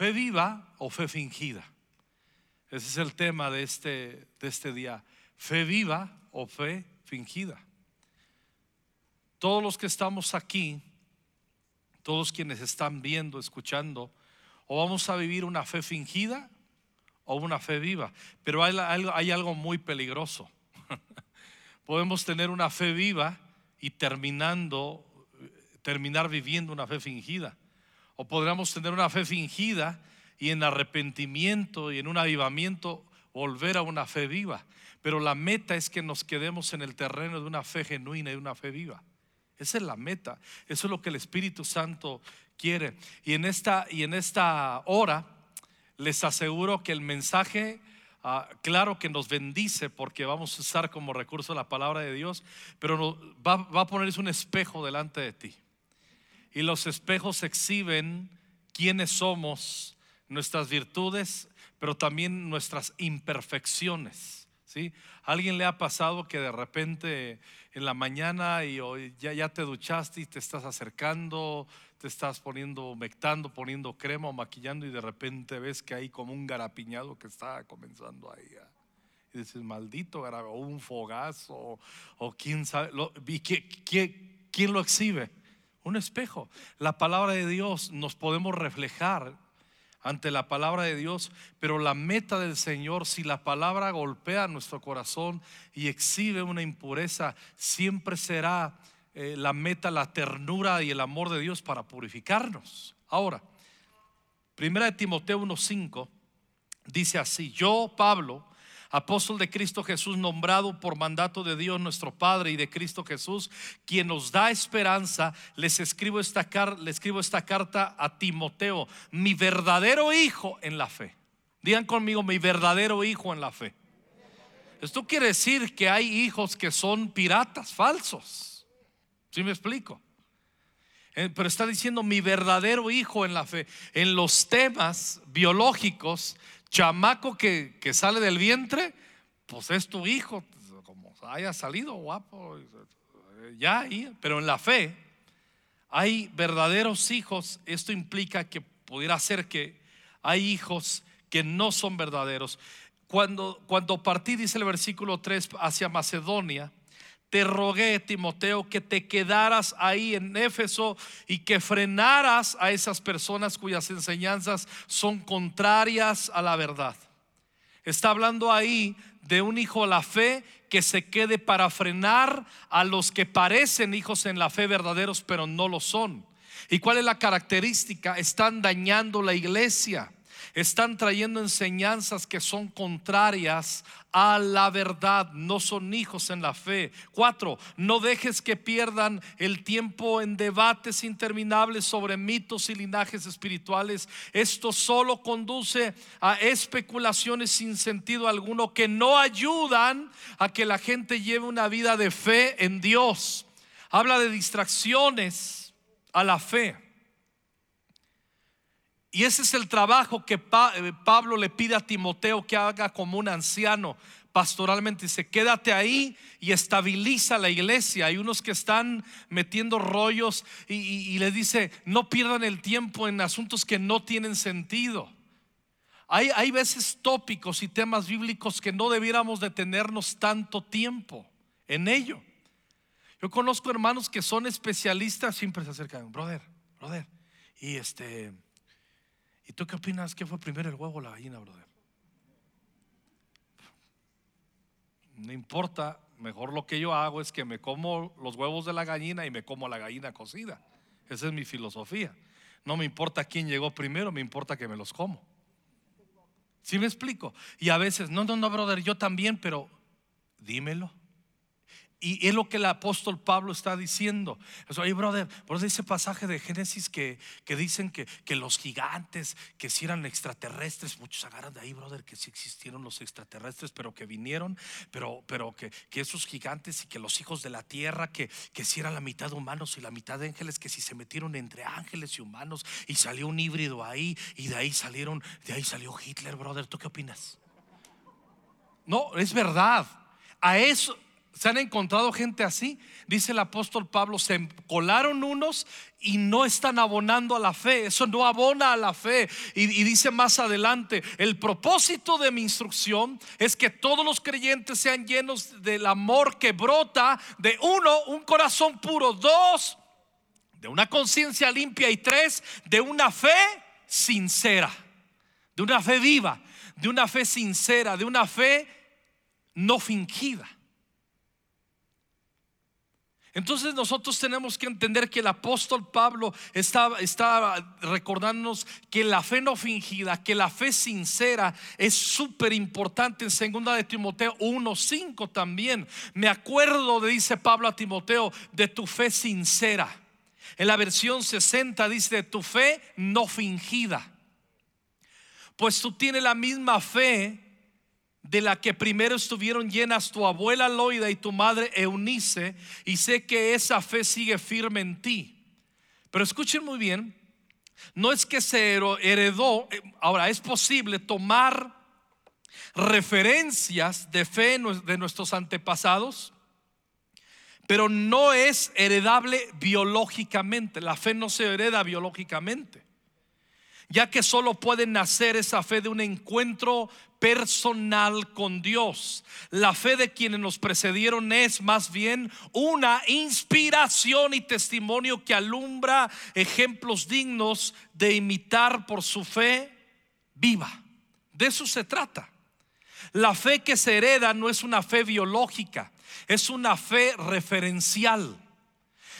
Fe viva o fe fingida. Ese es el tema de este, de este día. Fe viva o fe fingida. Todos los que estamos aquí, todos quienes están viendo, escuchando, o vamos a vivir una fe fingida o una fe viva. Pero hay, hay algo muy peligroso. Podemos tener una fe viva y terminando, terminar viviendo una fe fingida. O podríamos tener una fe fingida y en arrepentimiento y en un avivamiento volver a una fe viva. Pero la meta es que nos quedemos en el terreno de una fe genuina y una fe viva. Esa es la meta. Eso es lo que el Espíritu Santo quiere. Y en esta, y en esta hora les aseguro que el mensaje Ah, claro que nos bendice porque vamos a usar como recurso la palabra de Dios, pero va, va a ponerse un espejo delante de ti. Y los espejos exhiben quiénes somos, nuestras virtudes, pero también nuestras imperfecciones. ¿sí? alguien le ha pasado que de repente en la mañana y ya, ya te duchaste y te estás acercando, te estás poniendo, humectando, poniendo crema o maquillando y de repente ves que hay como un garapiñado que está comenzando ahí. Y dices, maldito garapiñado, o un fogazo, o, quién sabe, quién lo exhibe? Un espejo. La palabra de Dios nos podemos reflejar ante la palabra de Dios, pero la meta del Señor, si la palabra golpea nuestro corazón y exhibe una impureza, siempre será eh, la meta, la ternura y el amor de Dios para purificarnos. Ahora, primera de Timoteo 1.5 dice así, yo Pablo, apóstol de Cristo Jesús, nombrado por mandato de Dios nuestro Padre y de Cristo Jesús, quien nos da esperanza, les escribo esta, le escribo esta carta a Timoteo, mi verdadero hijo en la fe. Digan conmigo, mi verdadero hijo en la fe. Esto quiere decir que hay hijos que son piratas, falsos. ¿Sí me explico? Eh, pero está diciendo mi verdadero hijo en la fe. En los temas biológicos, chamaco que, sale del vientre, pues es tu hijo, como haya salido guapo, ya. Pero en la fe hay verdaderos hijos. Esto implica que pudiera ser que hay hijos que no son verdaderos. Cuando, cuando partí, dice el versículo 3, hacia Macedonia, te rogué, Timoteo, que te quedaras ahí en Éfeso y que frenaras a esas personas cuyas enseñanzas son contrarias a la verdad. Está hablando ahí de un hijo a la fe que se quede para frenar a los que parecen hijos en la fe verdaderos, pero no lo son. ¿Y cuál es la característica? Están dañando la iglesia están trayendo enseñanzas que son contrarias a la verdad, no son hijos en la fe. Cuatro, no dejes que pierdan el tiempo en debates interminables sobre mitos y linajes espirituales. Esto solo conduce a especulaciones sin sentido alguno que no ayudan a que la gente lleve una vida de fe en Dios. Habla de distracciones a la fe. Y ese es el trabajo que eh, Pablo le pide a Timoteo que haga como un anciano pastoralmente. Dice, quédate ahí y estabiliza la iglesia. Hay unos que están metiendo rollos y, le dice, no pierdan el tiempo en asuntos que no tienen sentido. Hay, hay veces tópicos y temas bíblicos que no debiéramos detenernos tanto tiempo en ello. Yo conozco hermanos que son especialistas, siempre se acercan, brother, brother, y este ¿Y tú qué opinas? ¿Qué fue primero el huevo o la gallina, brother? No importa, mejor lo que yo hago es que me como los huevos de la gallina y me como la gallina cocida. Esa es mi filosofía. No me importa quién llegó primero, me importa que me los como. ¿Sí me explico? Y a veces, no, no, no, brother, yo también, pero dímelo. Y es lo que el apóstol Pablo está diciendo. Oye, brother, por ese pasaje de Génesis que, que dicen que, que, los gigantes, que si eran extraterrestres, muchos agarran de ahí, brother, que si existieron los extraterrestres, pero que vinieron, pero, pero que, que esos gigantes y que los hijos de la tierra, que, que si eran la mitad humanos y la mitad de ángeles, que si se metieron entre ángeles y humanos y salió un híbrido ahí y de ahí salieron, de ahí salió Hitler, brother. ¿Tú qué opinas? No, es verdad. A eso ¿Se han encontrado gente así? Dice el apóstol Pablo, se colaron unos y no están abonando a la fe. Eso no abona a la fe. Y, dice más adelante, el propósito de mi instrucción es que todos los creyentes sean llenos del amor que brota de uno, un corazón puro, dos, de una conciencia limpia y tres, de una fe sincera, de una fe viva, de una fe sincera, de una fe no fingida. Entonces nosotros tenemos que entender que el apóstol Pablo está, recordándonos que la fe no fingida, que la fe sincera es súper importante en segunda de Timoteo 1.5 también. Me acuerdo, dice Pablo a Timoteo, de tu fe sincera. En la versión 60 dice de tu fe no fingida. Pues tú tienes la misma fe de la que primero estuvieron llenas tu abuela Loida y tu madre Eunice, y sé que esa fe sigue firme en ti. Pero escuchen muy bien, no es que se heredó, eh, ahora es posible tomar referencias de fe de nuestros antepasados, pero no es heredable biológicamente, la fe no se hereda biológicamente ya que solo puede nacer esa fe de un encuentro personal con Dios. La fe de quienes nos precedieron es más bien una inspiración y testimonio que alumbra ejemplos dignos de imitar por su fe viva. De eso se trata. La fe que se hereda no es una fe biológica, es una fe referencial.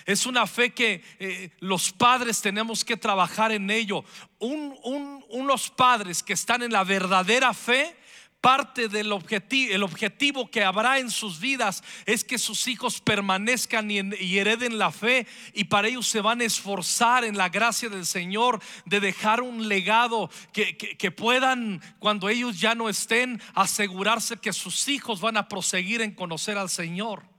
Es una fe que eh, los padres tenemos que trabajar en ello. unos padres que están en la verdadera fe parte del objetivo, el objetivo que habrá en sus vidas es que sus hijos permanezcan y, hereden la fe y para ellos se van a esforzar en la gracia del Señor de dejar un legado que, que puedan, cuando ellos ya no estén, asegurarse que sus hijos van a proseguir en conocer al Señor.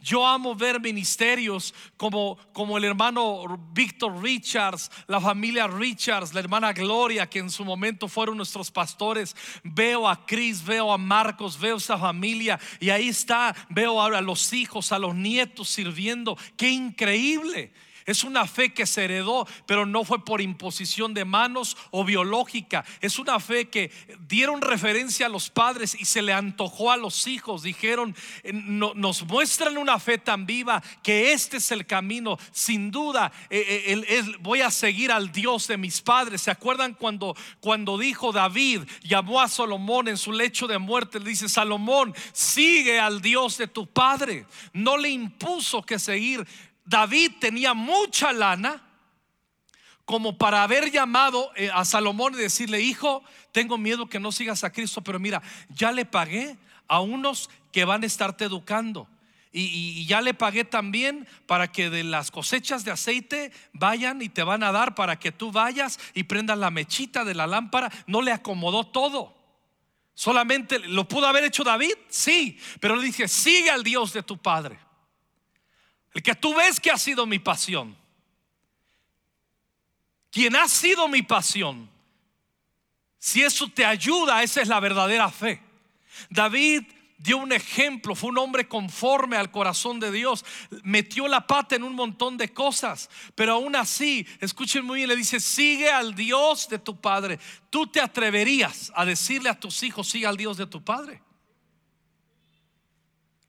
Yo amo ver ministerios como, como el hermano Víctor Richards, la familia Richards, la hermana Gloria, que en su momento fueron nuestros pastores. Veo a Chris, veo a Marcos, veo esa familia y ahí está, veo ahora a los hijos, a los nietos sirviendo. Qué increíble. Es una fe que se heredó, pero no fue por imposición de manos o biológica. Es una fe que dieron referencia a los padres y se le antojó a los hijos. Dijeron, eh, nos muestran una fe tan viva que este es el camino. Sin duda, eh, eh, voy a seguir al Dios de mis padres. ¿Se acuerdan cuando, cuando dijo David, llamó a Salomón en su lecho de muerte? Le dice, Salomón, sigue al Dios de tu padre. No le impuso que seguir David tenía mucha lana como para haber llamado eh, a Salomón y decirle, hijo, tengo miedo que no sigas a Cristo, pero mira, ya le pagué a unos que van a estarte educando. Y, ya le pagué también para que de las cosechas de aceite vayan y te van a dar para que tú vayas y prendas la mechita de la lámpara. No le acomodó todo. Solamente lo pudo haber hecho David, sí, pero le dice, sigue al Dios de tu padre. El que tú ves que ha sido mi pasión. Quien ha sido mi pasión. Si eso te ayuda, esa es la verdadera fe. David dio un ejemplo, fue un hombre conforme al corazón de Dios, metió la pata en un montón de cosas, pero aún así, escuchen muy bien, le dice, sigue al Dios de tu Padre. ¿Tú te atreverías a decirle a tus hijos, sigue al Dios de tu Padre?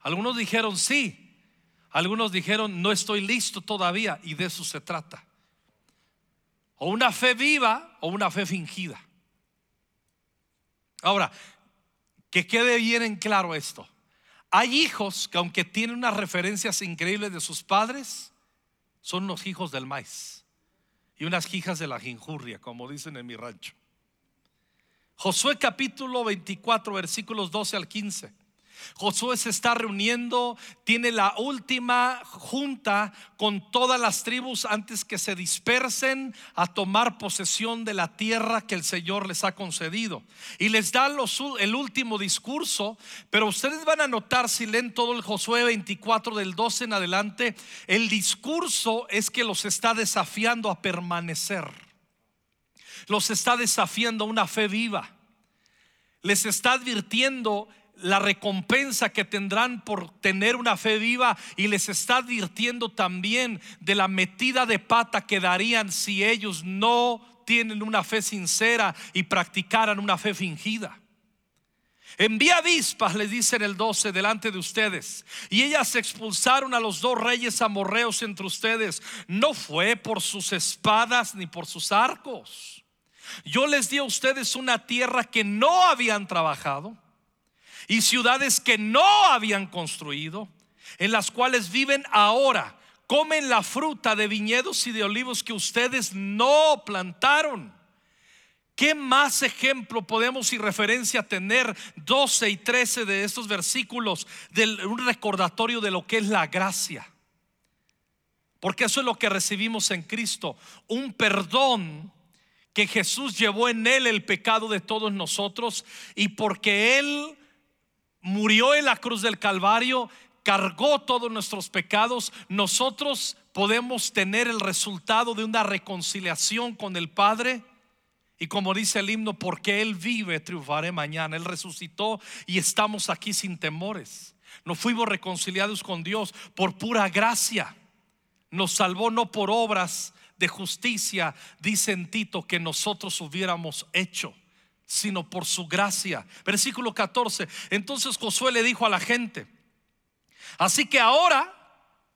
Algunos dijeron sí, algunos dijeron, no estoy listo todavía y de eso se trata. O una fe viva o una fe fingida. Ahora, que quede bien en claro esto. Hay hijos que aunque tienen unas referencias increíbles de sus padres, son los hijos del maíz y unas hijas de la jinjurria, como dicen en mi rancho. Josué capítulo 24, versículos 12 al 15. Josué se está reuniendo, tiene la última junta con todas las tribus antes que se dispersen a tomar posesión de la tierra que el Señor les ha concedido. Y les da el último discurso, pero ustedes van a notar si leen todo el Josué 24 del 12 en adelante, el discurso es que los está desafiando a permanecer. Los está desafiando a una fe viva. Les está advirtiendo la recompensa que tendrán por tener una fe viva y les está advirtiendo también de la metida de pata que darían si ellos no tienen una fe sincera y practicaran una fe fingida. Envía avispas, les dice en el 12, delante de ustedes. Y ellas expulsaron a los dos reyes amorreos entre ustedes. No fue por sus espadas ni por sus arcos. Yo les di a ustedes una tierra que no habían trabajado y ciudades que no habían construido, en las cuales viven ahora. Comen la fruta de viñedos y de olivos que ustedes no plantaron. ¿Qué más ejemplo podemos y referencia tener 12 y 13 de estos versículos de un recordatorio de lo que es la gracia? Porque eso es lo que recibimos en Cristo, un perdón que Jesús llevó en él el pecado de todos nosotros y porque él murió en la cruz del Calvario, cargó todos nuestros pecados, nosotros podemos tener el resultado de una reconciliación con el Padre. Y como dice el himno, porque Él vive, triunfaré mañana. Él resucitó y estamos aquí sin temores. Nos fuimos reconciliados con Dios por pura gracia. Nos salvó no por obras de justicia, dice Tito, que nosotros hubiéramos hecho sino por su gracia. Versículo 14. Entonces Josué le dijo a la gente, así que ahora,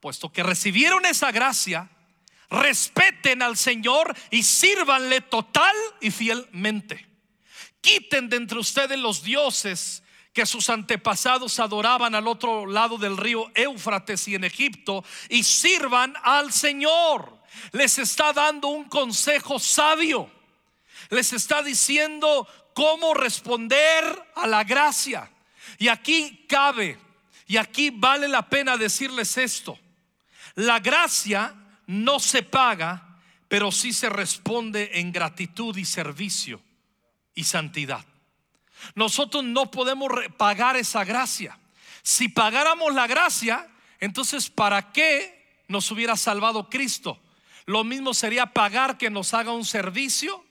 puesto que recibieron esa gracia, respeten al Señor y sírvanle total y fielmente. Quiten de entre ustedes los dioses que sus antepasados adoraban al otro lado del río Éufrates y en Egipto y sirvan al Señor. Les está dando un consejo sabio. Les está diciendo cómo responder a la gracia. Y aquí cabe, y aquí vale la pena decirles esto. La gracia no se paga, pero sí se responde en gratitud y servicio y santidad. Nosotros no podemos pagar esa gracia. Si pagáramos la gracia, entonces ¿para qué nos hubiera salvado Cristo? Lo mismo sería pagar que nos haga un servicio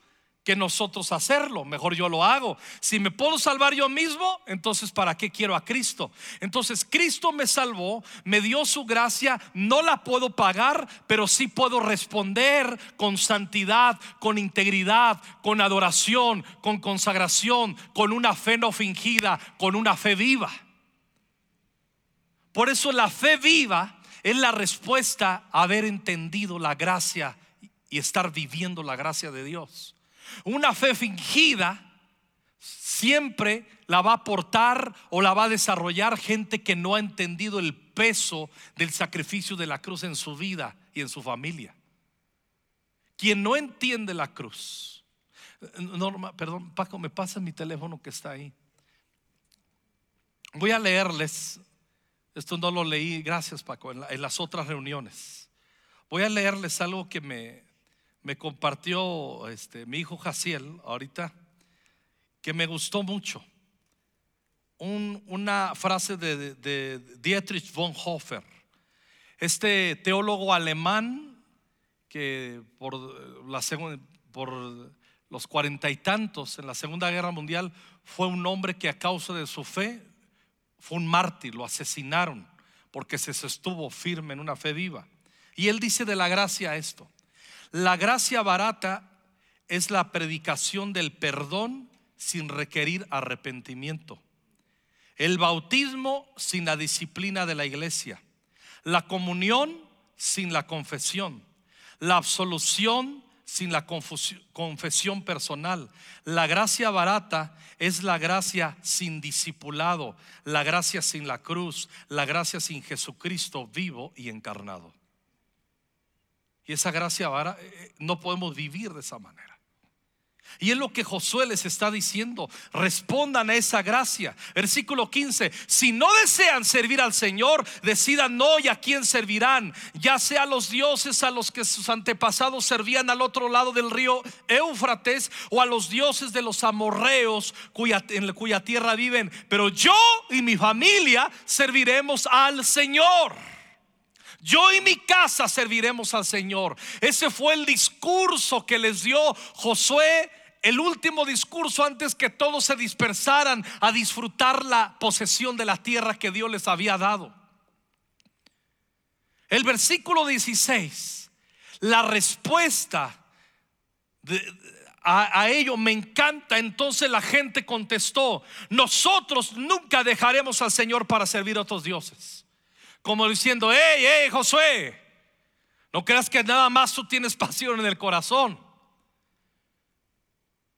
que nosotros hacerlo. Mejor yo lo hago. Si me puedo salvar yo mismo, entonces ¿para qué quiero a Cristo? Entonces Cristo me salvó, me dio su gracia, no la puedo pagar, pero sí puedo responder con santidad, con integridad, con adoración, con consagración, con una fe no fingida, con una fe viva. Por eso la fe viva es la respuesta a haber entendido la gracia y estar viviendo la gracia de Dios. Una fe fingida siempre la va a aportar o la va a desarrollar gente que no ha entendido el peso del sacrificio de la cruz en su vida y en su familia. Quien no entiende la cruz. Norma, perdón, Paco, me pasa mi teléfono que está ahí. Voy a leerles, esto no lo leí, gracias Paco, en, en las otras reuniones. Voy a leerles algo que me, me compartió este, mi hijo Jaciel ahorita, que me gustó mucho. una frase de, Dietrich Bonhoeffer, este teólogo alemán que por, la, por los cuarenta y tantos en la Segunda Guerra Mundial fue un hombre que a causa de su fe fue un mártir, lo asesinaron porque se sostuvo firme en una fe viva. Y él dice de la gracia esto. La gracia barata es la predicación del perdón sin requerir arrepentimiento. El bautismo sin la disciplina de la iglesia. La comunión sin la confesión. La absolución sin la confesión personal. La gracia barata es la gracia sin discipulado, la gracia sin la cruz, la gracia sin Jesucristo vivo y encarnado. Y esa gracia ahora eh, eh, no podemos vivir de esa manera. Y es lo que Josué les está diciendo. Respondan a esa gracia. Versículo 15. Si no desean servir al Señor, decidan no y a quién servirán. Ya sea a los dioses a los que sus antepasados servían al otro lado del río Éufrates o a los dioses de los amorreos en cuya tierra viven. Pero yo y mi familia serviremos al Señor. Yo y mi casa serviremos al Señor. Ese fue el discurso que les dio Josué el último discurso antes que todos se dispersaran a disfrutar la posesión de la tierra que Dios les había dado. El versículo 16, la respuesta a, a, ello me encanta. Entonces la gente contestó, nosotros nunca dejaremos al Señor para servir a otros dioses. Como diciendo, hey, hey, Josué, no creas que nada más tú tienes pasión en el corazón.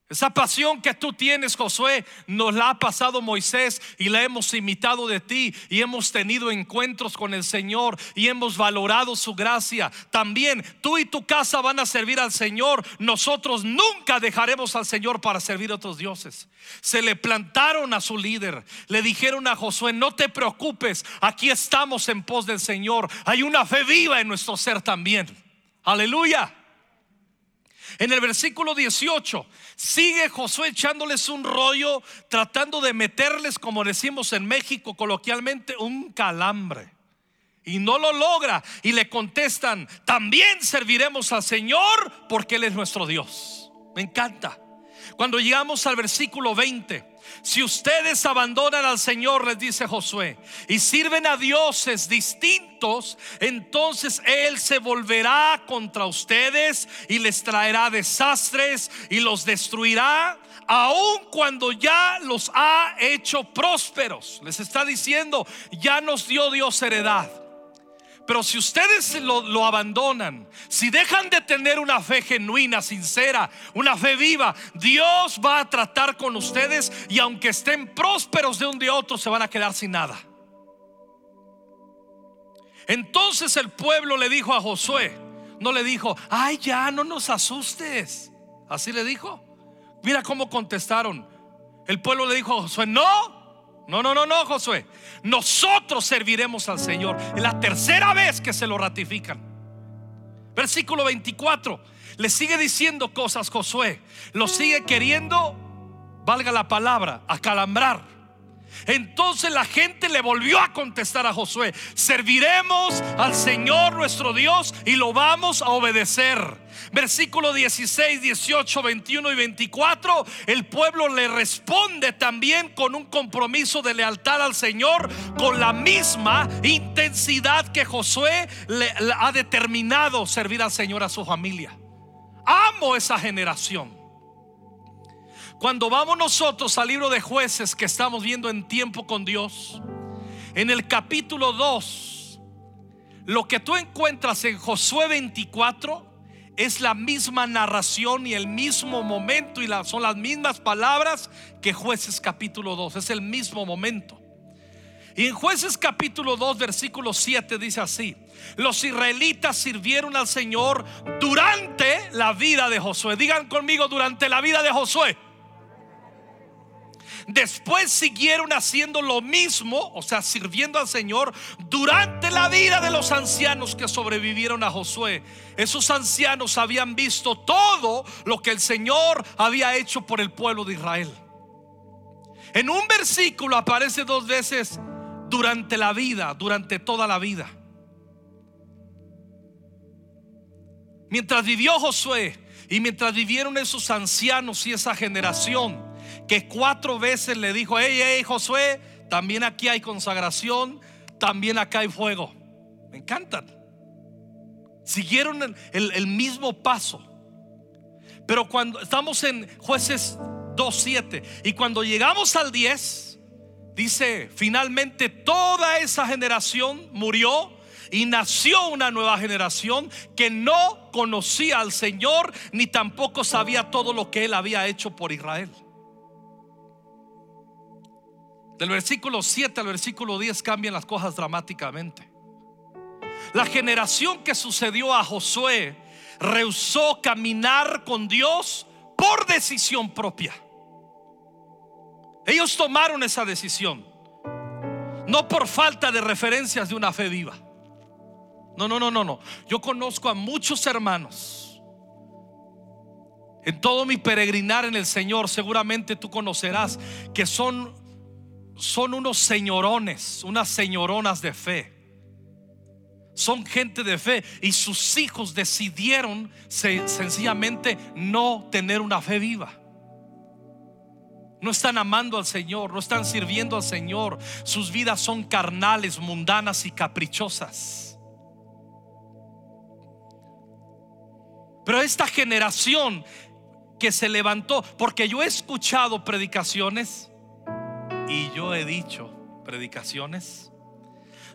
Esa pasión que tú tienes, Josué, nos la ha pasado Moisés y la hemos imitado de ti y hemos tenido encuentros con el Señor y hemos valorado su gracia. También tú y tu casa van a servir al Señor. Nosotros nunca dejaremos al Señor para servir a otros dioses. Se le plantaron a su líder, le dijeron a Josué, no te preocupes, aquí estamos en pos del Señor. Hay una fe viva en nuestro ser también. Aleluya. En el versículo 18 sigue Josué echándoles un rollo, tratando de meterles, como decimos en México coloquialmente, un calambre. Y no lo logra. Y le contestan, también serviremos al Señor porque Él es nuestro Dios. Me encanta. Cuando llegamos al versículo 20, si ustedes abandonan al Señor, les dice Josué, y sirven a dioses distintos, entonces Él se volverá contra ustedes y les traerá desastres y los destruirá, aun cuando ya los ha hecho prósperos. Les está diciendo, ya nos dio Dios heredad. Pero si ustedes lo, abandonan, si dejan de tener una fe genuina, sincera, una fe viva, Dios va a tratar con ustedes y aunque estén prósperos de un a otro, se van a quedar sin nada. Entonces el pueblo le dijo a Josué, no le dijo, ay ya, no nos asustes. Así le dijo. Mira cómo contestaron. El pueblo le dijo a Josué, no, no, no, no, no, Josué. Nosotros serviremos al Señor. La tercera vez que se lo ratifican. Versículo 24. Le sigue diciendo cosas Josué. Lo sigue queriendo, valga la palabra, acalambrar. Entonces la gente le volvió a contestar a Josué, serviremos al Señor nuestro Dios y lo vamos a obedecer. Versículo 16, 18, 21 y 24, el pueblo le responde también con un compromiso de lealtad al Señor, con la misma intensidad que Josué le, ha determinado servir al Señor a su familia. Amo esa generación. Cuando vamos nosotros al libro de jueces que estamos viendo en tiempo con Dios, en el capítulo 2, lo que tú encuentras en Josué 24 es la misma narración y el mismo momento y son las mismas palabras que jueces capítulo 2, es el mismo momento. Y en jueces capítulo 2, versículo 7 dice así, los israelitas sirvieron al Señor durante la vida de Josué. Digan conmigo, durante la vida de Josué. Después siguieron haciendo lo mismo, o sea, sirviendo al Señor durante la vida de los ancianos que sobrevivieron a Josué. Esos ancianos habían visto todo lo que el Señor había hecho por el pueblo de Israel. En un versículo aparece dos veces durante la vida, durante toda la vida. Mientras vivió Josué y mientras vivieron esos ancianos y esa generación, que cuatro veces le dijo, hey, hey, Josué, también aquí hay consagración, también acá hay fuego. Me encantan. Siguieron el, el mismo paso. Pero cuando estamos en jueces 2.7 y cuando llegamos al 10, dice, finalmente toda esa generación murió y nació una nueva generación que no conocía al Señor ni tampoco sabía todo lo que él había hecho por Israel. Del versículo 7 al versículo 10 cambian las cosas dramáticamente. La generación que sucedió a Josué rehusó caminar con Dios por decisión propia. Ellos tomaron esa decisión, no por falta de referencias de una fe viva. No, no, no, no, no. Yo conozco a muchos hermanos. En todo mi peregrinar en el Señor, seguramente tú conocerás que son son unos señorones, unas señoronas de fe. Son gente de fe y sus hijos decidieron sencillamente no tener una fe viva. No están amando al Señor, no están sirviendo al Señor. Sus vidas son carnales, mundanas y caprichosas. Pero esta generación que se levantó, porque yo he escuchado predicaciones y yo he dicho predicaciones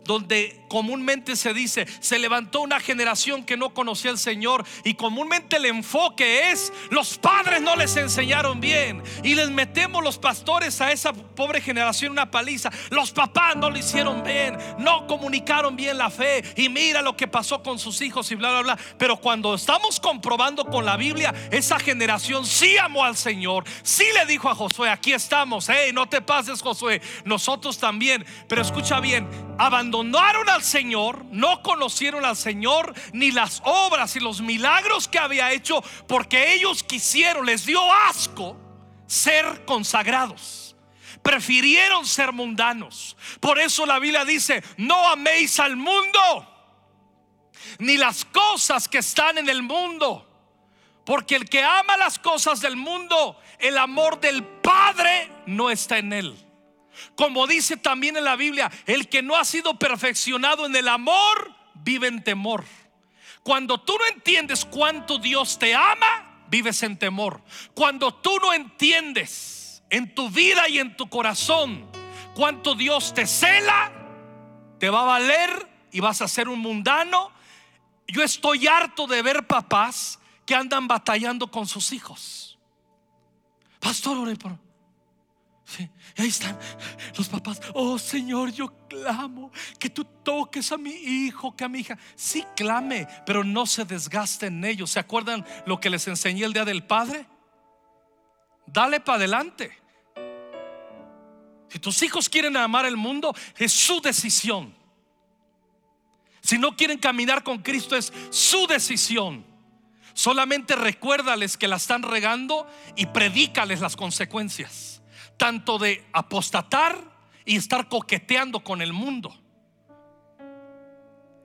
donde comúnmente se dice, se levantó una generación que no conocía al Señor y comúnmente el enfoque es, los padres no les enseñaron bien y les metemos los pastores a esa pobre generación una paliza, los papás no lo hicieron bien, no comunicaron bien la fe y mira lo que pasó con sus hijos y bla, bla, bla. Pero cuando estamos comprobando con la Biblia, esa generación sí amó al Señor, sí le dijo a Josué, aquí estamos, hey, no te pases Josué, nosotros también, pero escucha bien, abandonaron al Señor, no conocieron al Señor, ni las obras y los milagros que había hecho, porque ellos quisieron, les dio asco ser consagrados. Prefirieron ser mundanos. Por eso la Biblia dice, no améis al mundo, ni las cosas que están en el mundo. Porque el que ama las cosas del mundo, el amor del Padre no está en él. Como dice también en la Biblia, el que no ha sido perfeccionado en el amor, vive en temor. Cuando tú no entiendes cuánto Dios te ama, vives en temor. Cuando tú no entiendes en tu vida y en tu corazón cuánto Dios te cela, te va a valer y vas a ser un mundano. Yo estoy harto de ver papás que andan batallando con sus hijos. Pastor, ahí están los papás. Oh Señor, yo clamo que tú toques a mi hijo, que a mi hija. Sí, clame, pero no se desgaste en ellos. ¿Se acuerdan lo que les enseñé el día del Padre? Dale para adelante. Si tus hijos quieren amar el mundo, es su decisión. Si no quieren caminar con Cristo, es su decisión. Solamente recuérdales que la están regando y predícales las consecuencias tanto de apostatar y estar coqueteando con el mundo.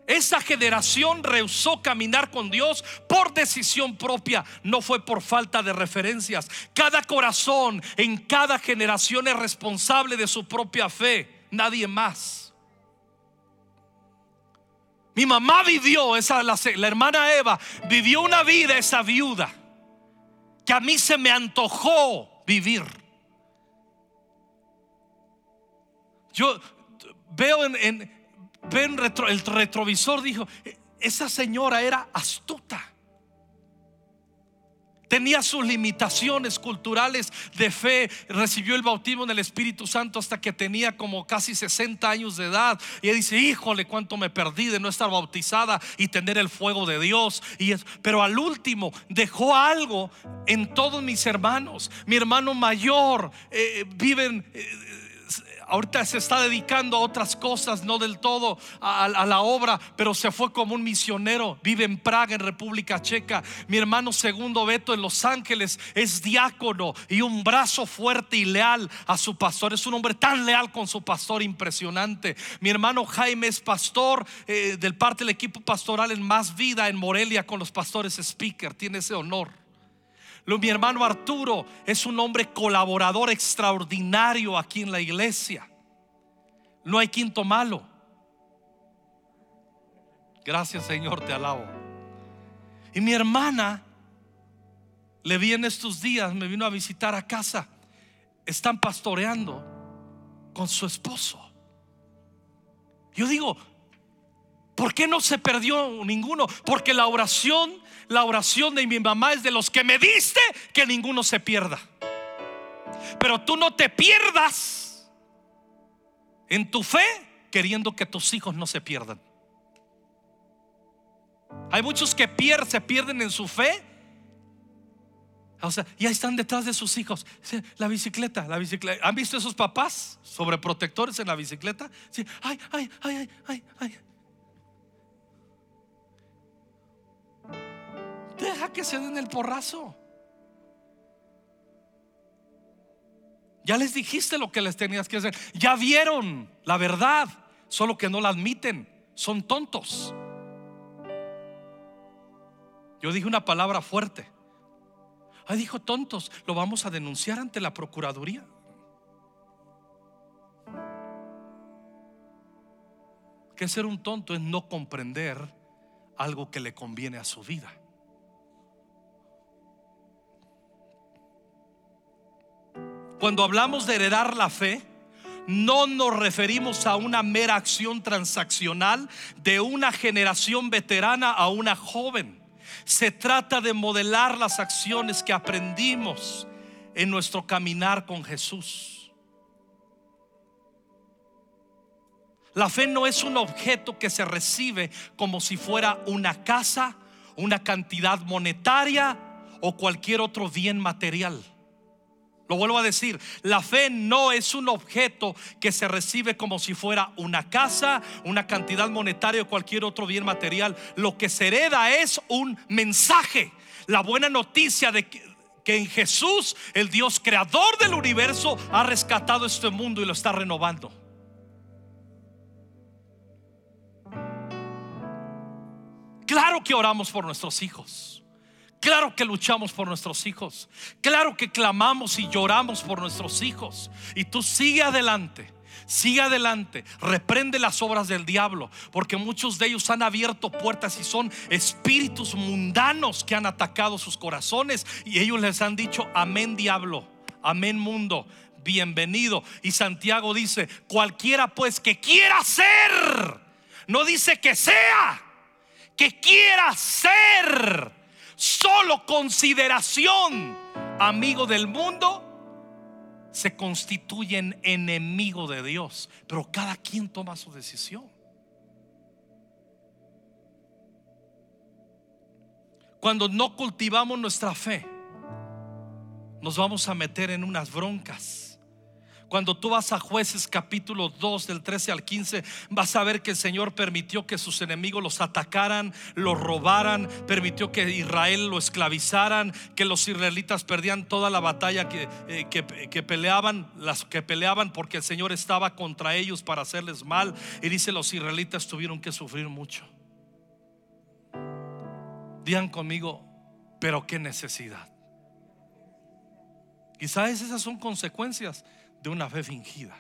Esa generación rehusó caminar con Dios por decisión propia, no fue por falta de referencias. Cada corazón en cada generación es responsable de su propia fe, nadie más. Mi mamá vivió, esa, la, la hermana Eva, vivió una vida, esa viuda, que a mí se me antojó vivir. Yo veo en, el retrovisor, dijo, esa señora era astuta. Tenía sus limitaciones culturales de fe. Recibió el bautismo en el Espíritu Santo hasta que tenía como casi 60 años de edad. Y ella dice, híjole, cuánto me perdí de no estar bautizada y tener el fuego de Dios. Y pero al último dejó algo en todos mis hermanos. Mi hermano mayor eh, viven... Eh, ahorita se está dedicando a otras cosas, no del todo a, la obra, pero se fue como un misionero, vive en Praga, en República Checa. Mi hermano segundo Beto en Los Ángeles es diácono y un brazo fuerte y leal a su pastor. Es un hombre tan leal con su pastor, impresionante. Mi hermano Jaime es pastor eh, del parte del equipo pastoral en Más Vida en Morelia con los pastores Speaker, tiene ese honor mi hermano Arturo es un hombre colaborador extraordinario aquí en la iglesia. No hay quinto malo. Gracias Señor, te alabo. Y mi hermana le vi en estos días, me vino a visitar a casa. Están pastoreando con su esposo. Yo digo, ¿por qué no se perdió ninguno? Porque la oración la oración de mi mamá es de los que me diste que ninguno se pierda. Pero tú no te pierdas en tu fe queriendo que tus hijos no se pierdan. Hay muchos que se pierden en su fe. O sea, ya están detrás de sus hijos. La bicicleta, la bicicleta. ¿Han visto esos papás sobreprotectores en la bicicleta? Sí. Ay, ay, ay, ay, ay. Deja que se den el porrazo. Ya les dijiste lo que les tenías que hacer. Ya vieron la verdad, solo que no la admiten. Son tontos. Yo dije una palabra fuerte. Ay, dijo tontos, lo vamos a denunciar ante la Procuraduría. Que ser un tonto es no comprender algo que le conviene a su vida. Cuando hablamos de heredar la fe, no nos referimos a una mera acción transaccional de una generación veterana a una joven. Se trata de modelar las acciones que aprendimos en nuestro caminar con Jesús. La fe no es un objeto que se recibe como si fuera una casa, una cantidad monetaria o cualquier otro bien material. Lo vuelvo a decir, la fe no es un objeto que se recibe como si fuera una casa, una cantidad monetaria o cualquier otro bien material. Lo que se hereda es un mensaje, la buena noticia de que, en Jesús, el Dios creador del universo, ha rescatado este mundo y lo está renovando. Claro que oramos por nuestros hijos. Claro que luchamos por nuestros hijos. Claro que clamamos y lloramos por nuestros hijos. Y tú sigue adelante. Sigue adelante, reprende las obras del diablo, porque muchos de ellos han abierto puertas y son espíritus mundanos que han atacado sus corazones y ellos les han dicho, amén diablo, amén mundo, bienvenido. Y Santiago dice, cualquiera pues que quiera ser, no dice que sea, que quiera ser solo consideración, amigo del mundo, se constituyen enemigo de Dios. Pero cada quien toma su decisión. Cuando no cultivamos nuestra fe, nos vamos a meter en unas broncas cuando tú vas a jueces capítulo 2 del 13 al 15, vas a ver que el Señor permitió que sus enemigos los atacaran, los robaran, permitió que Israel lo esclavizaran, que los israelitas perdían toda la batalla que, eh, que peleaban, las que peleaban porque el Señor estaba contra ellos para hacerles mal. Y dice, los israelitas tuvieron que sufrir mucho. Digan conmigo, pero qué necesidad. Quizás esas son consecuencias de una fe fingida.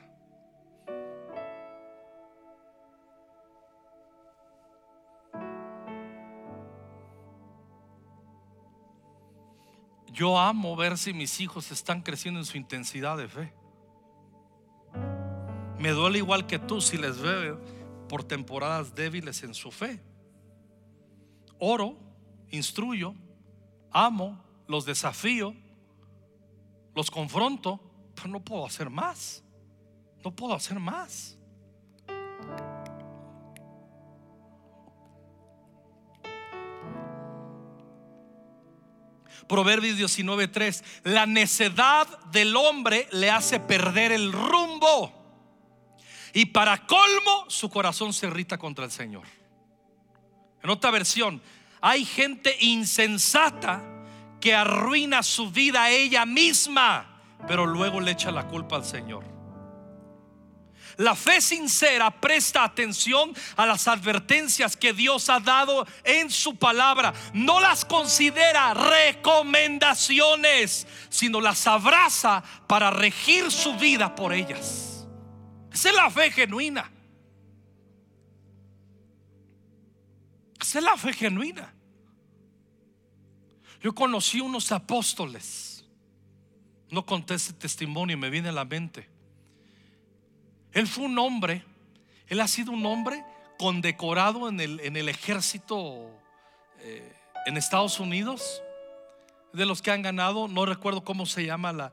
Yo amo ver si mis hijos están creciendo en su intensidad de fe. Me duele igual que tú si les veo por temporadas débiles en su fe. Oro, instruyo, amo, los desafío, los confronto pero no puedo hacer más. No puedo hacer más. Proverbios 19:3, la necedad del hombre le hace perder el rumbo. Y para colmo, su corazón se irrita contra el Señor. En otra versión, hay gente insensata que arruina su vida ella misma pero luego le echa la culpa al Señor. La fe sincera presta atención a las advertencias que Dios ha dado en su palabra. No las considera recomendaciones, sino las abraza para regir su vida por ellas. Esa es la fe genuina. Esa es la fe genuina. Yo conocí unos apóstoles no conté ese testimonio, me viene a la mente. Él fue un hombre, él ha sido un hombre condecorado en el, en el ejército eh, en Estados Unidos, de los que han ganado, no recuerdo cómo se llama, la,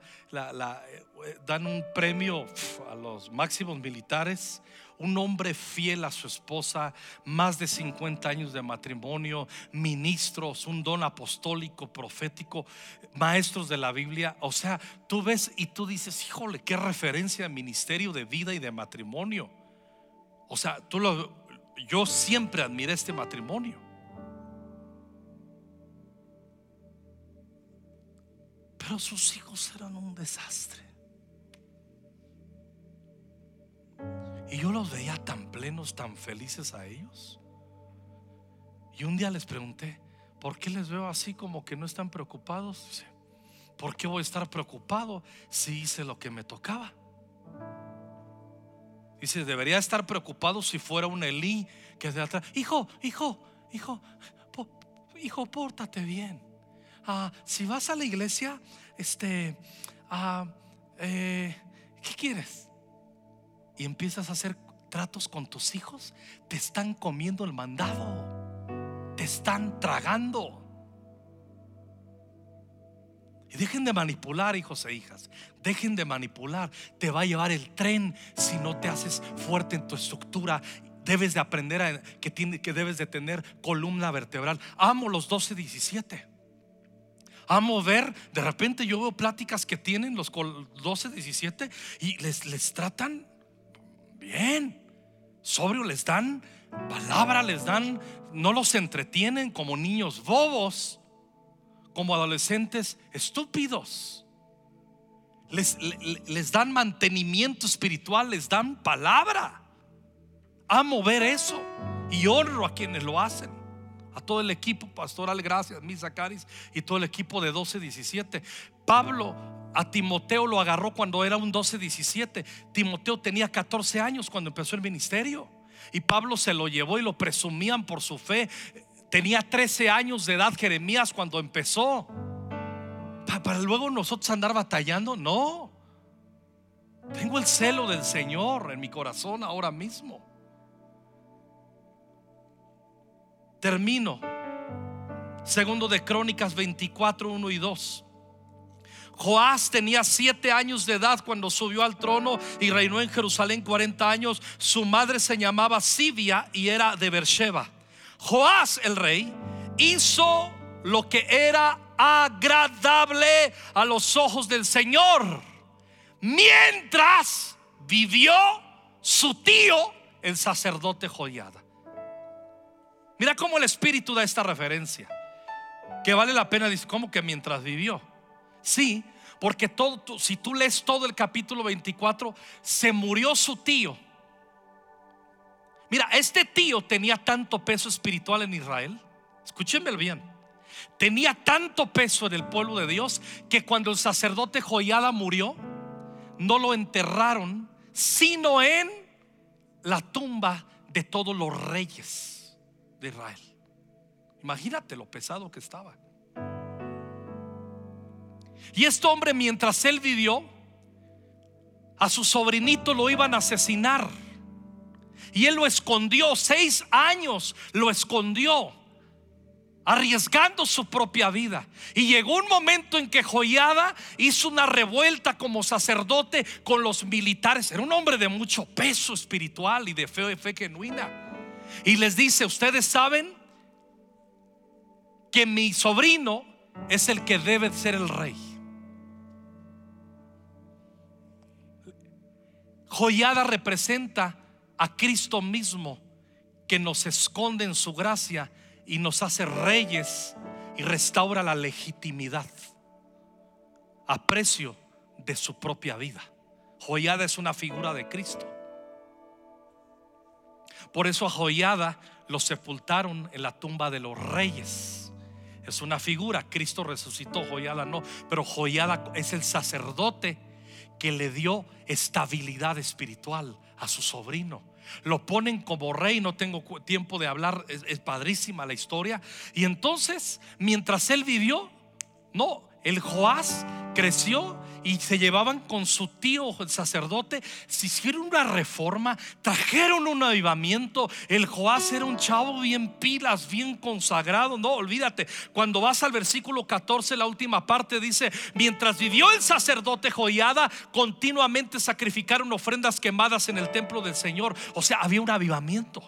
eh, dan un premio a los máximos militares un hombre fiel a su esposa, más de 50 años de matrimonio, ministros, un don apostólico, profético, maestros de la Biblia. O sea, tú ves y tú dices, híjole, qué referencia a ministerio de vida y de matrimonio. O sea, tú lo, yo siempre admiré este matrimonio. Pero sus hijos eran un desastre. Y yo los veía tan plenos, tan felices a ellos. Y un día les pregunté, ¿por qué les veo así como que no están preocupados? ¿por qué voy a estar preocupado si hice lo que me tocaba? Dice, debería estar preocupado si fuera un Elí que de atrás, hijo, hijo, hijo, hijo, pórtate bien. Ah, si vas a la iglesia, este, ah, eh, ¿qué quieres? Y empiezas a hacer tratos con tus hijos, te están comiendo el mandado, te están tragando. Y dejen de manipular, hijos e hijas. Dejen de manipular. Te va a llevar el tren si no te haces fuerte en tu estructura. Debes de aprender que, tiene, que debes de tener columna vertebral. Amo los 12, 17. Amo ver, de repente yo veo pláticas que tienen los 12, 17 y les, les tratan bien. Sobrio les dan palabra, les dan, no los entretienen como niños bobos como adolescentes estúpidos. Les, les, dan mantenimiento espiritual, les dan palabra. Amo ver eso y honro a quienes lo hacen. A todo el equipo pastoral, gracias, mis Caris y todo el equipo de 12-17. Pablo a Timoteo lo agarró cuando era un 12-17. Timoteo tenía 14 años cuando empezó el ministerio. Y Pablo se lo llevó y lo presumían por su fe. Tenía 13 años de edad Jeremías cuando empezó. Para, luego nosotros andar batallando, no. Tengo el celo del Señor en mi corazón ahora mismo. Termino. Segundo de Crónicas 24, 1 y 2. Joás tenía siete años de edad cuando subió al trono y reinó en Jerusalén 40 años. Su madre se llamaba Sibia y era de Beersheba. Joás el rey hizo lo que era agradable a los ojos del Señor, mientras vivió su tío, el sacerdote Joiada. Mira cómo el Espíritu da esta referencia, que vale la pena, decir, ¿cómo que mientras vivió? Sí, porque todo, si tú lees todo el capítulo 24, se murió su tío Mira, este tío tenía tanto peso espiritual en Israel. Escúchenme bien. Tenía tanto peso en el pueblo de Dios que cuando el sacerdote Joiada murió, no lo enterraron, sino en la tumba de todos los reyes de Israel. Imagínate lo pesado que estaba. Y este hombre, mientras él vivió, a su sobrinito lo iban a asesinar. Y él lo escondió, seis años lo escondió, arriesgando su propia vida. Y llegó un momento en que Joyada hizo una revuelta como sacerdote con los militares. Era un hombre de mucho peso espiritual y de fe, de fe genuina. Y les dice, ustedes saben que mi sobrino es el que debe ser el rey. Joyada representa a Cristo mismo que nos esconde en su gracia y nos hace reyes y restaura la legitimidad a precio de su propia vida. Joyada es una figura de Cristo. Por eso a Joyada lo sepultaron en la tumba de los reyes. Es una figura, Cristo resucitó, Joyada no, pero Joyada es el sacerdote que le dio estabilidad espiritual a su sobrino. Lo ponen como rey, no tengo tiempo de hablar, es, padrísima la historia. Y entonces, mientras él vivió, no, el Joás creció y se llevaban con su tío, el sacerdote, se hicieron una reforma, trajeron un avivamiento. El Joás era un chavo bien pilas, bien consagrado. No, olvídate, cuando vas al versículo 14, la última parte dice, mientras vivió el sacerdote Joiada, continuamente sacrificaron ofrendas quemadas en el templo del Señor. O sea, había un avivamiento.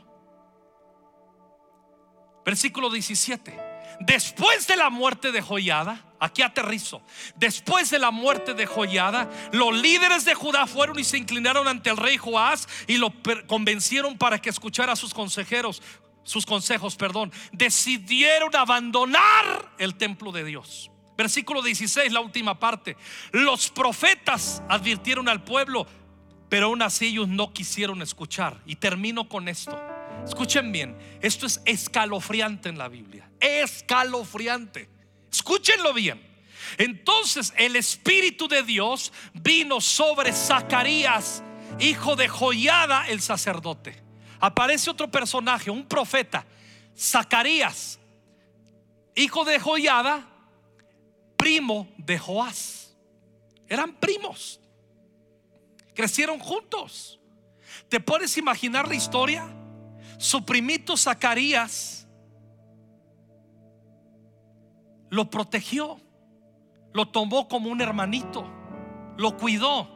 Versículo 17. Después de la muerte de Joiada, aquí aterrizo. Después de la muerte de Joiada, los líderes de Judá fueron y se inclinaron ante el rey Joás y lo convencieron para que escuchara sus consejeros, sus consejos, perdón. Decidieron abandonar el templo de Dios. Versículo 16, la última parte. Los profetas advirtieron al pueblo, pero aún así ellos no quisieron escuchar. Y termino con esto. Escuchen bien, esto es escalofriante en la Biblia. Escalofriante. Escúchenlo bien. Entonces el Espíritu de Dios vino sobre Zacarías, hijo de Joiada el sacerdote. Aparece otro personaje, un profeta, Zacarías, hijo de Joiada, primo de Joás. Eran primos. Crecieron juntos. ¿Te puedes imaginar la historia? Su primito Zacarías lo protegió, lo tomó como un hermanito, lo cuidó.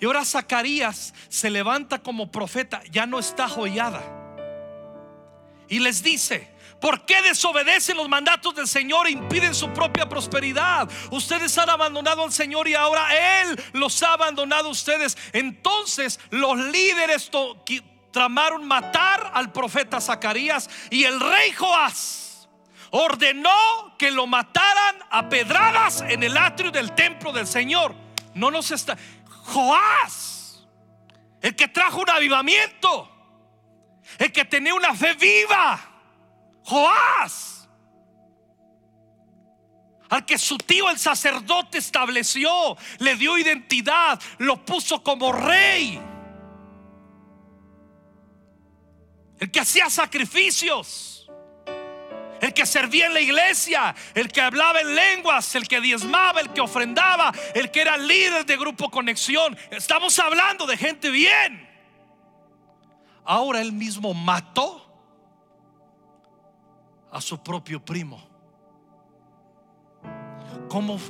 Y ahora Zacarías se levanta como profeta, ya no está joyada. Y les dice, ¿Por qué desobedecen los mandatos del Señor e impiden su propia prosperidad? Ustedes han abandonado al Señor y ahora Él los ha abandonado a ustedes. Entonces los líderes tramaron matar al profeta Zacarías y el rey Joás ordenó que lo mataran a pedradas en el atrio del templo del Señor. No nos está. Joás, el que trajo un avivamiento, el que tenía una fe viva Joás, al que su tío el sacerdote estableció, le dio identidad, lo puso como rey. El que hacía sacrificios, el que servía en la iglesia, el que hablaba en lenguas, el que diezmaba, el que ofrendaba, el que era líder de grupo conexión. Estamos hablando de gente bien. Ahora él mismo mató a su propio primo. ¿Cómo,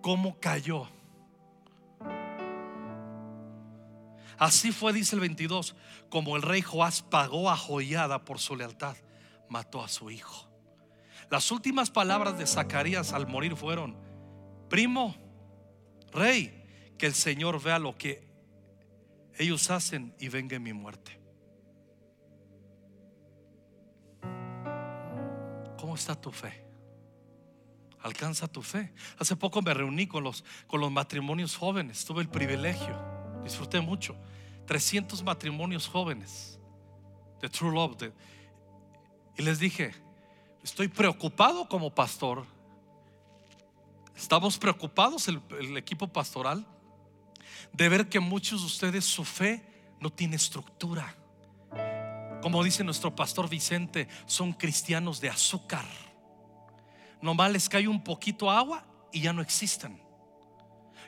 cómo cayó? Así fue, dice el 22, como el rey Joás pagó a Joiada por su lealtad, mató a su hijo. Las últimas palabras de Zacarías al morir fueron, primo, rey, que el Señor vea lo que ellos hacen y venga mi muerte. ¿Cómo está tu fe? Alcanza tu fe. Hace poco me reuní con los, con los matrimonios jóvenes. Tuve el privilegio. Disfruté mucho. 300 matrimonios jóvenes de True Love. y les dije, estoy preocupado como pastor. Estamos preocupados, el, el equipo pastoral, de ver que muchos de ustedes su fe no tiene estructura. Como dice nuestro pastor Vicente, son cristianos de azúcar. Nomás les cae un poquito agua y ya no existen.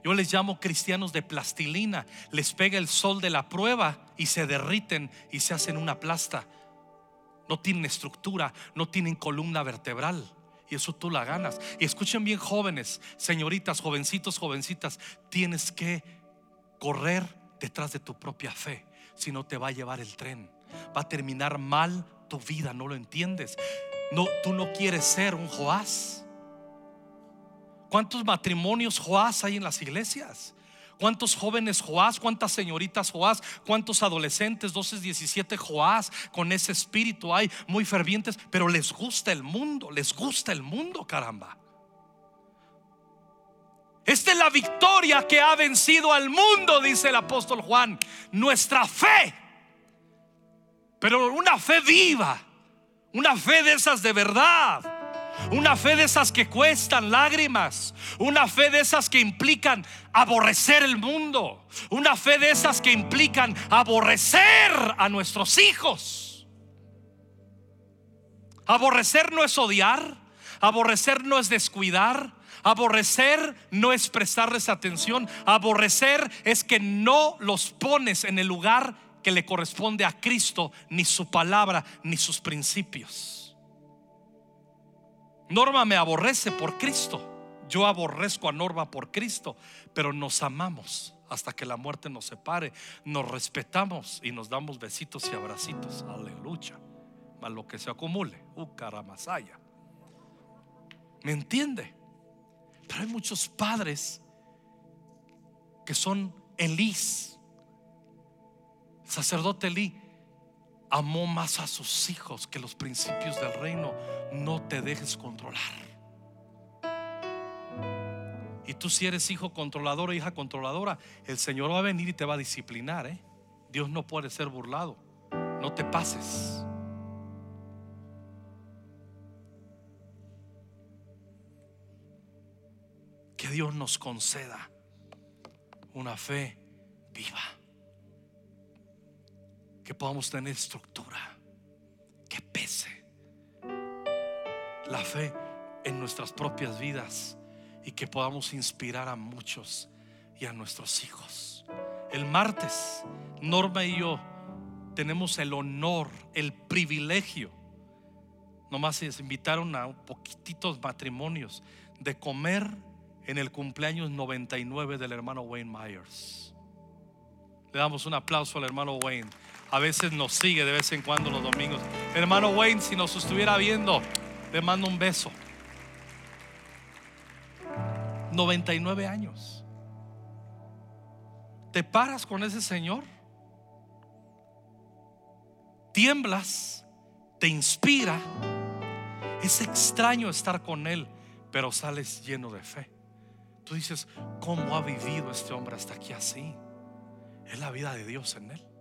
Yo les llamo cristianos de plastilina. Les pega el sol de la prueba y se derriten y se hacen una plasta. No tienen estructura, no tienen columna vertebral. Y eso tú la ganas. Y escuchen bien jóvenes, señoritas, jovencitos, jovencitas, tienes que correr detrás de tu propia fe, si no te va a llevar el tren va a terminar mal tu vida, no lo entiendes. No, tú no quieres ser un Joás. ¿Cuántos matrimonios Joás hay en las iglesias? ¿Cuántos jóvenes Joás? ¿Cuántas señoritas Joás? ¿Cuántos adolescentes, 12, 17 Joás con ese espíritu hay muy fervientes? Pero les gusta el mundo, les gusta el mundo, caramba. Esta es la victoria que ha vencido al mundo, dice el apóstol Juan. Nuestra fe pero una fe viva, una fe de esas de verdad. Una fe de esas que cuestan lágrimas. Una fe de esas que implican aborrecer el mundo. Una fe de esas que implican aborrecer a nuestros hijos. Aborrecer no es odiar. Aborrecer no es descuidar. Aborrecer no es prestarles atención. Aborrecer es que no los pones en el lugar que le corresponde a Cristo, ni su palabra, ni sus principios. Norma me aborrece por Cristo. Yo aborrezco a Norma por Cristo, pero nos amamos hasta que la muerte nos separe. Nos respetamos y nos damos besitos y abracitos. Aleluya. A lo que se acumule. Uh, ¿Me entiende? Pero hay muchos padres que son Elís sacerdote Lee amó más a sus hijos que los principios del reino. No te dejes controlar. Y tú si eres hijo controlador o hija controladora, el Señor va a venir y te va a disciplinar. ¿eh? Dios no puede ser burlado. No te pases. que Dios nos conceda una fe viva. Que podamos tener estructura, que pese la fe en nuestras propias vidas y que podamos inspirar a muchos y a nuestros hijos. El martes, Norma y yo tenemos el honor, el privilegio, nomás se invitaron a poquititos matrimonios, de comer en el cumpleaños 99 del hermano Wayne Myers. Le damos un aplauso al hermano Wayne. A veces nos sigue de vez en cuando los domingos. Hermano Wayne, si nos estuviera viendo, le mando un beso. 99 años. ¿Te paras con ese señor? Tiemblas, te inspira. Es extraño estar con él, pero sales lleno de fe. Tú dices, ¿cómo ha vivido este hombre hasta aquí así? Es la vida de Dios en él.